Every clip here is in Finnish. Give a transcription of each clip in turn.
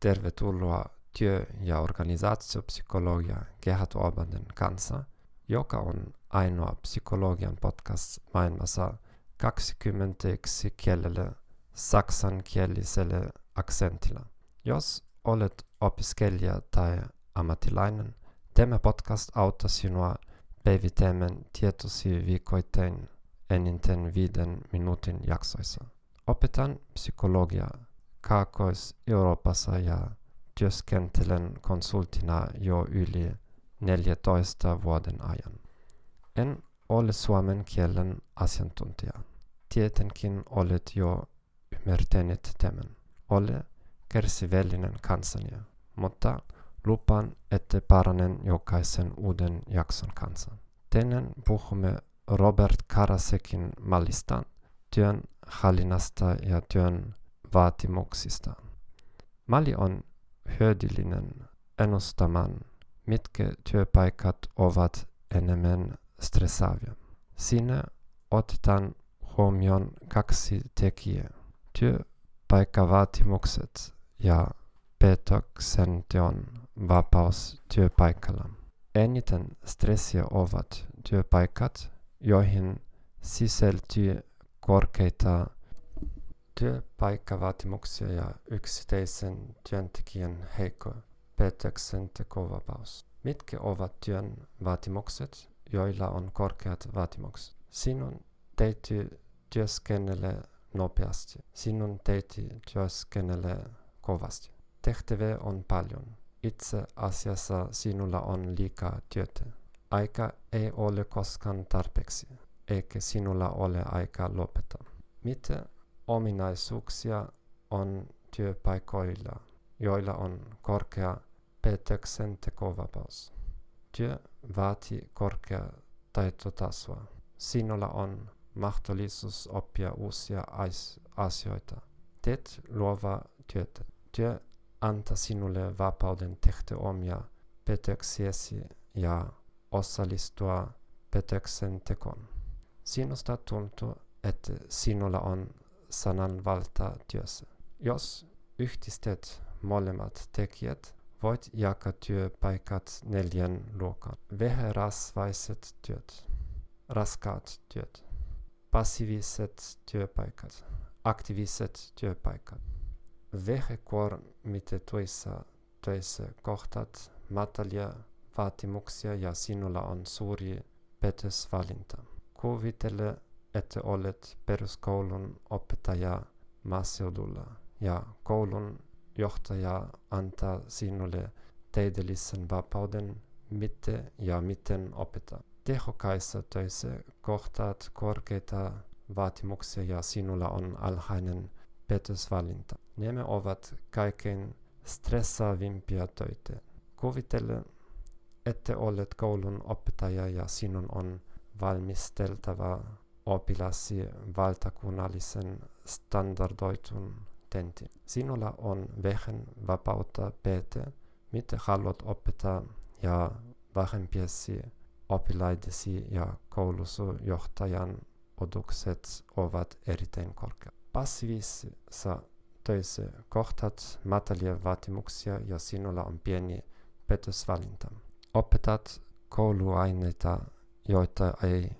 tervetuloa työ- ja organisaatiopsykologia Gerhard Orbanen kanssa, joka on ainoa psykologian podcast maailmassa 21 kielelle saksankieliselle aksentilla. Jos olet opiskelija tai ammattilainen, tämä podcast auttaa sinua päivittämään tietosi viikoittain enintään viiden minuutin jaksoissa. Opetan psykologiaa Kaakkois-Euroopassa ja työskentelen konsultina jo yli 14 vuoden ajan. En ole suomen kielen asiantuntija. Tietenkin olet jo ymmärtänyt tämän. Ole kärsivällinen kanssani, mutta lupaan, että paranen jokaisen uuden jakson kanssa. Tänään puhumme Robert Karasekin mallista, työn hallinnasta ja työn vaatimuksista. Malli on hyödyllinen ennustamaan, mitkä työpaikat ovat enemmän stressaavia. Siinä otetaan huomioon kaksi tekijää. Työpaikkavaatimukset ja petoksenteon vapaus työpaikalla. Eniten stressiä ovat työpaikat, joihin sisältyy korkeita työpaikkavaatimuksia ja yksittäisen työntekijän heikko päätöksentekovapaus. Mitkä ovat työn vaatimukset, joilla on korkeat vaatimukset? Sinun täytyy työskennellä nopeasti. Sinun täytyy työskennellä kovasti. Tehtäviä on paljon. Itse asiassa sinulla on liikaa työtä. Aika ei ole koskaan tarpeeksi, eikä sinulla ole aikaa lopettaa. Mitä ominaisuuksia on työpaikoilla, joilla on korkea päätöksentekovapaus. Työ vaatii korkea taitotasoa. Sinulla on mahdollisuus oppia uusia asioita. Teet luova työtä. Työ antaa sinulle vapauden tehdä omia päätöksiäsi ja osallistua päätöksentekoon. Sinusta tuntuu, että sinulla on sananvalta työssä. Jos yhdistät molemmat tekijät, voit jakaa työpaikat neljän luokan. Vähärasvaiset työt, raskaat työt, passiiviset työpaikat, aktiiviset työpaikat. Vähäkuormitetuissa töissä kohtat matalia vaatimuksia ja sinulla on suuri päätösvalinta. Kuvitele että olet peruskoulun opettaja maaseudulla ja koulun johtaja antaa sinulle täydellisen vapauden, mitä ja miten opettaa. Tehokkaissa töissä kohtaat korkeita vaatimuksia ja sinulla on alhainen päätösvalinta. Nämä ovat kaikkein stressaavimpia töitä. Kuvittele, että olet koulun opettaja ja sinun on valmisteltava opilasi valtakunnallisen standardoitun tentin. Sinulla on vähän vapautta päätä, mitä haluat opettaa ja vähempiesi oppilaidesi ja koulusujohtajan odotukset ovat erittäin korkeat. Passiivisessa töissä kohtat matalia vaatimuksia ja sinulla on pieni päätösvalinta. Opetat kouluaineita, joita ei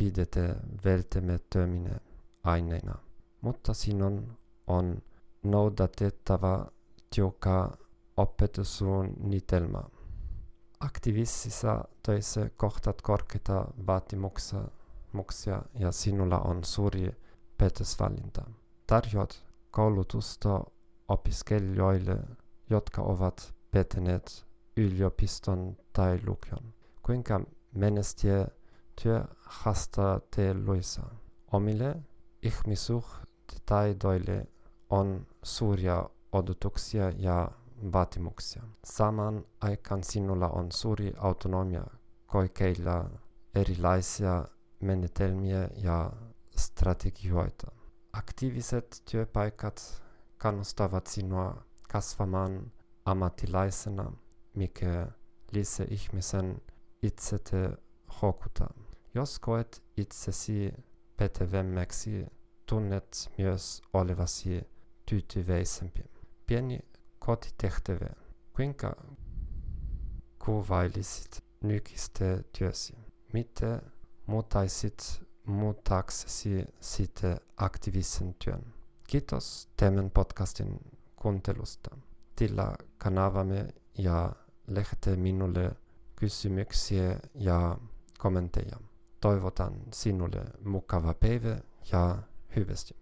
pidetä välttämättöminä aineina, mutta sinun on noudatettava tiukka opetussuunnitelma. Aktivisissa töissä kohtat korkeita vaatimuksia ja sinulla on suuri päätösvalinta. Tarjot koulutusta opiskelijoille, jotka ovat petäneet yliopiston tai lukion. Kuinka menestyä työ haastatteluissa. Omille ihmisuhtaidoille on suuria odotuksia ja vaatimuksia. Saman aikaan sinulla on suuri autonomia koikeilla erilaisia menetelmiä ja strategioita. Aktiiviset työpaikat kannustavat sinua kasvamaan ammattilaisena, mikä lisää ihmisen itsete houkuttaa. Jos koet itsesi pätevämmäksi, tunnet myös olevasi tyytyväisempi. Pieni kotitehtäviä. Kuinka kuvailisit nykyistä työsi? Mitä muutaisit muutaaksesi siitä aktiivisen työn? Kiitos tämän podcastin kuuntelusta. Tilaa kanavamme ja lähetä minulle kysymyksiä ja kommentteja. Toivotan sinulle mukava päivä ja hyvästi.